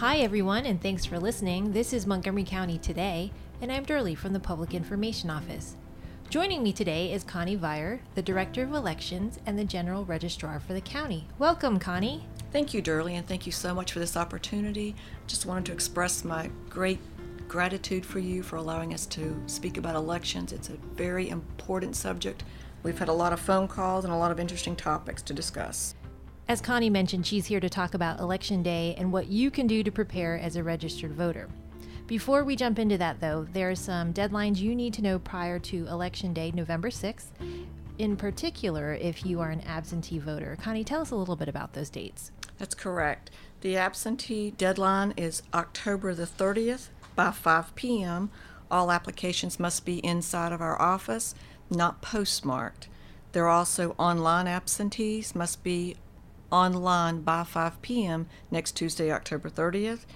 Hi, everyone, and thanks for listening. This is Montgomery County Today, and I'm Durley from the Public Information Office. Joining me today is Connie Vire, the Director of Elections and the General Registrar for the county. Welcome, Connie. Thank you, Durley, and thank you so much for this opportunity. Just wanted to express my great gratitude for you for allowing us to speak about elections. It's a very important subject. We've had a lot of phone calls and a lot of interesting topics to discuss. As Connie mentioned, she's here to talk about Election Day and what you can do to prepare as a registered voter. Before we jump into that, though, there are some deadlines you need to know prior to Election Day, November 6th. In particular, if you are an absentee voter. Connie, tell us a little bit about those dates. That's correct. The absentee deadline is October the 30th by 5 p.m. All applications must be inside of our office, not postmarked. There are also online absentees, must be online by 5 p.m. next Tuesday, October 30th.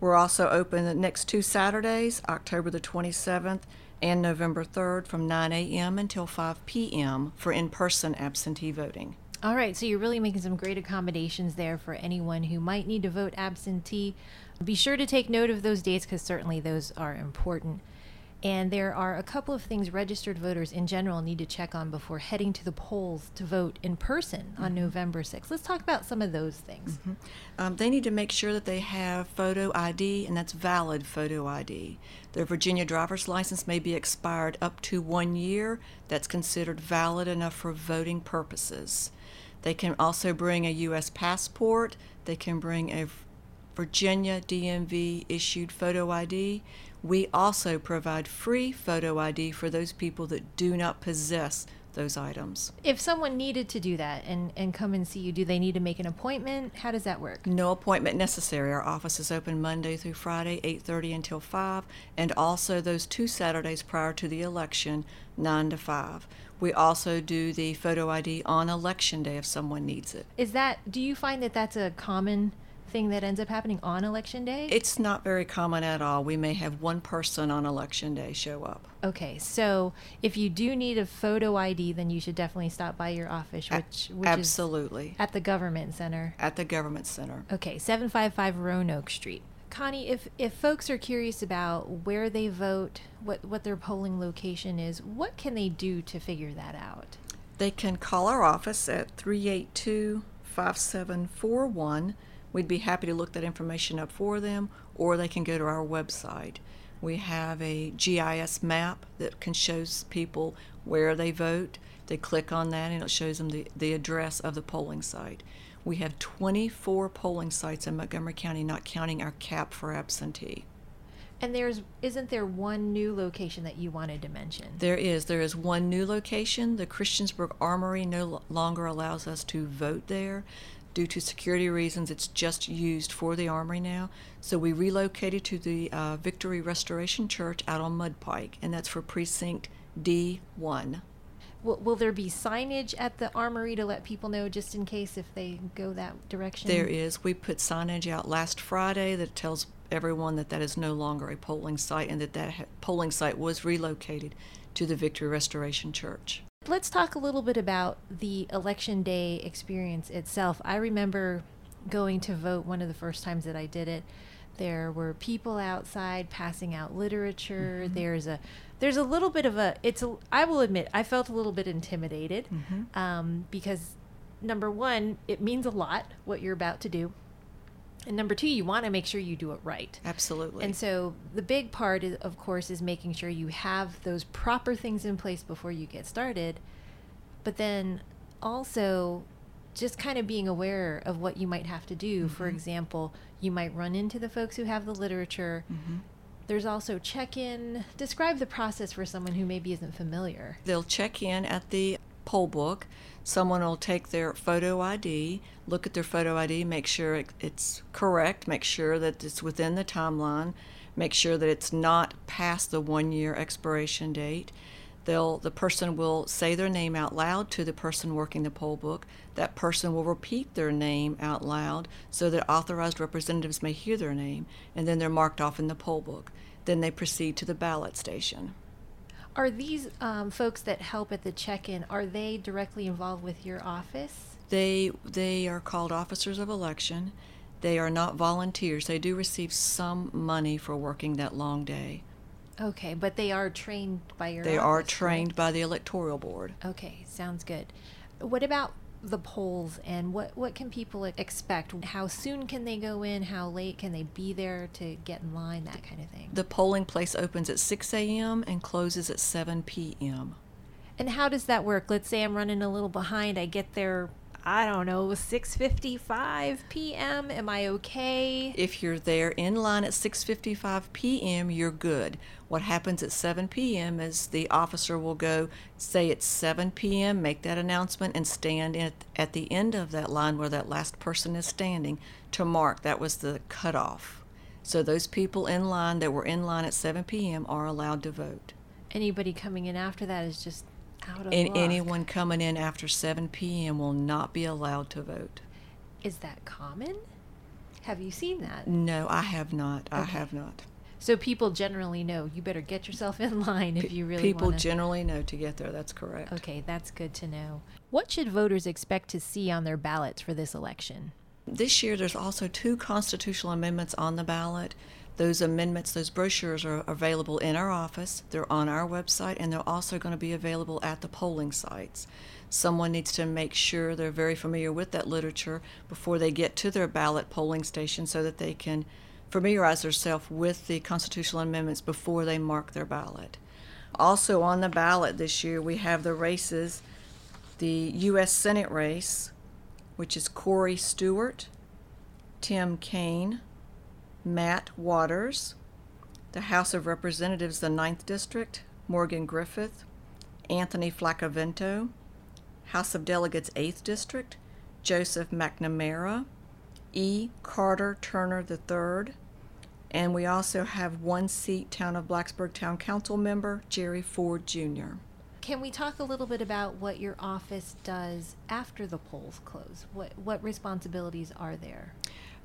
We're also open the next two Saturdays, October the 27th and November 3rd, from 9 a.m. until 5 p.m. for in person absentee voting. All right, so you're really making some great accommodations there for anyone who might need to vote absentee. Be sure to take note of those dates because certainly those are important. And there are a couple of things registered voters in general need to check on before heading to the polls to vote in person on Mm-hmm. November 6th. Let's talk about some of those things. Um, they need to make sure that they have photo ID, and that's valid photo ID. Their Virginia driver's license may be expired up to one year. That's considered valid enough for voting purposes. They can also bring a U.S. passport. They can bring a Virginia DMV issued photo ID. We also provide free photo ID for those people that do not possess those items. If someone needed to do that and, and come and see you, do they need to make an appointment? How does that work? No appointment necessary. Our office is open Monday through Friday, 8:30 until 5, and also those two Saturdays prior to the election, 9 to 5. We also do the photo ID on election day if someone needs it. Is that, do you find that that's a common thing that ends up happening on election day? It's not very common at all. We may have one person on election day show up. Okay, so if you do need a photo ID, then you should definitely stop by your office, which, which Absolutely. is at the government center. At the government center. Okay, 755 Roanoke Street. Connie, if, if folks are curious about where they vote, what, what their polling location is, what can they do to figure that out? They can call our office at 382 5741. We'd be happy to look that information up for them, or they can go to our website. We have a GIS map that can shows people where they vote. They click on that and it shows them the, the address of the polling site. We have 24 polling sites in Montgomery County, not counting our cap for absentee. And there's isn't there one new location that you wanted to mention? There is. There is one new location. The Christiansburg Armory no longer allows us to vote there. Due to security reasons, it's just used for the Armory now. So we relocated to the uh, Victory Restoration Church out on Mud Pike, and that's for precinct D1. Will, will there be signage at the armory to let people know just in case if they go that direction? There is. We put signage out last Friday that tells everyone that that is no longer a polling site and that that ha- polling site was relocated to the Victory Restoration Church. Let's talk a little bit about the election day experience itself. I remember going to vote one of the first times that I did it. There were people outside passing out literature. Mm-hmm. There's a there's a little bit of a it's a I will admit I felt a little bit intimidated Mm-hmm. um, because number one it means a lot what you're about to do, and number two you want to make sure you do it right. Absolutely. And so the big part, is, of course, is making sure you have those proper things in place before you get started. But then also just kind of being aware of what you might have to do. For mm-hmm. example, you might run into the folks who have the literature. Mm-hmm. There's also check in. Describe the process for someone who maybe isn't familiar. They'll check in at the poll book. Someone will take their photo ID, look at their photo ID, make sure it- it's correct, make sure that it's within the timeline, make sure that it's not past the one year expiration date. They'll, the person will say their name out loud to the person working the poll book. That person will repeat their name out loud so that authorized representatives may hear their name, and then they're marked off in the poll book. Then they proceed to the ballot station. Are these um, folks that help at the check in, are they directly involved with your office? They they are called officers of election. They are not volunteers. They do receive some money for working that long day. Okay, but they are trained by your. They are trained correct? by the electoral board. Okay, sounds good. What about the polls and what what can people expect? How soon can they go in? How late can they be there to get in line? That kind of thing. The polling place opens at 6 a.m. and closes at 7 p.m. And how does that work? Let's say I'm running a little behind. I get there. I don't know, 6:55 p.m. Am I okay? If you're there in line at 6:55 p.m., you're good. What happens at 7 p.m. is the officer will go say it's 7 p.m., make that announcement and stand at, at the end of that line where that last person is standing to mark that was the cutoff. So those people in line that were in line at 7 p.m. are allowed to vote. Anybody coming in after that is just And luck. anyone coming in after 7 p.m. will not be allowed to vote. Is that common? Have you seen that? No, I have not. I have not. So people generally know you better get yourself in line if you really People want to. People generally know to get there. That's correct. Okay, that's good to know. What should voters expect to see on their ballots for this election? This year, there's also two constitutional amendments on the ballot. Those amendments, those brochures are available in our office. They're on our website, and they're also going to be available at the polling sites. Someone needs to make sure they're very familiar with that literature before they get to their ballot polling station so that they can familiarize themselves with the constitutional amendments before they mark their ballot. Also, on the ballot this year, we have the races the U.S. Senate race, which is Corey Stewart, Tim Kaine, Matt Waters, the House of Representatives, the Ninth District, Morgan Griffith, Anthony Flaccavento, House of Delegates, 8th District, Joseph McNamara, E. Carter Turner III, and we also have one seat Town of Blacksburg Town Council member, Jerry Ford Jr. Can we talk a little bit about what your office does after the polls close? What what responsibilities are there?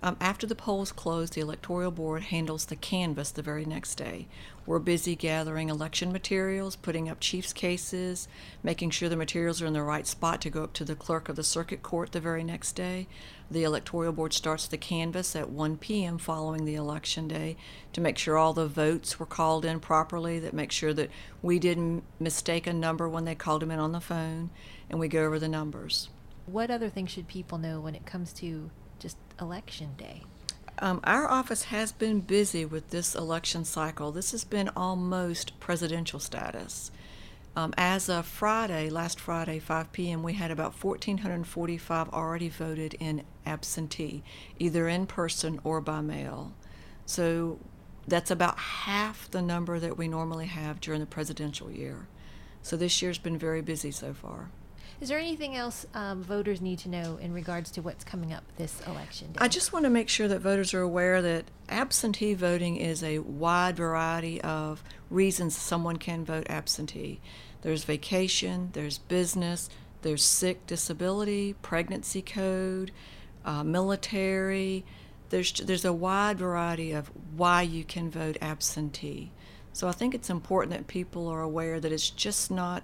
Um, after the polls close, the electoral board handles the canvass the very next day. We're busy gathering election materials, putting up chief's cases, making sure the materials are in the right spot to go up to the clerk of the circuit court the very next day. The electoral board starts the canvass at 1 p.m. following the election day to make sure all the votes were called in properly, that make sure that we didn't mistake a number when they called them in on the phone, and we go over the numbers. What other things should people know when it comes to election day? Um, our office has been busy with this election cycle. This has been almost presidential status. Um, as of Friday, last Friday, 5 p.m., we had about 1,445 already voted in absentee, either in person or by mail. So that's about half the number that we normally have during the presidential year. So this year's been very busy so far. Is there anything else um, voters need to know in regards to what's coming up this election day? I just want to make sure that voters are aware that absentee voting is a wide variety of reasons someone can vote absentee. There's vacation, there's business, there's sick, disability, pregnancy code, uh, military. There's there's a wide variety of why you can vote absentee. So I think it's important that people are aware that it's just not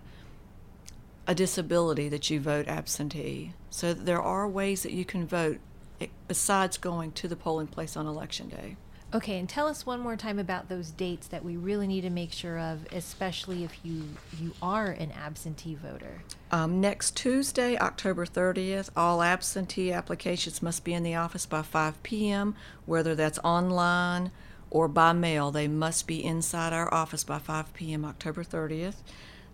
a disability that you vote absentee. So there are ways that you can vote eh, besides going to the polling place on election day. Okay, and tell us one more time about those dates that we really need to make sure of, especially if you you are an absentee voter. Um, next Tuesday, October 30th, all absentee applications must be in the office by 5 p.m., whether that's online or by mail. They must be inside our office by 5 p.m., October 30th.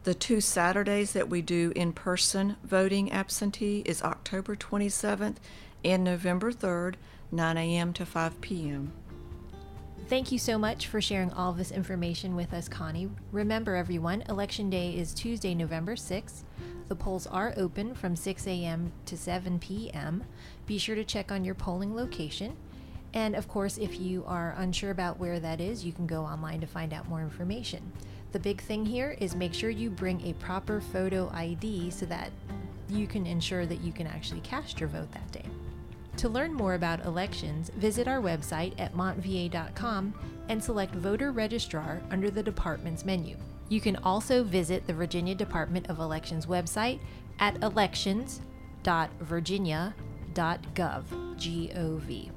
The two Saturdays that we do in person voting absentee is October 27th and November 3rd, 9 a.m. to 5 p.m. Thank you so much for sharing all this information with us, Connie. Remember, everyone, Election Day is Tuesday, November 6th. The polls are open from 6 a.m. to 7 p.m. Be sure to check on your polling location. And of course, if you are unsure about where that is, you can go online to find out more information. The big thing here is make sure you bring a proper photo ID so that you can ensure that you can actually cast your vote that day. To learn more about elections, visit our website at montva.com and select Voter Registrar under the Department's menu. You can also visit the Virginia Department of Elections website at elections.virginia.gov. G-O-V.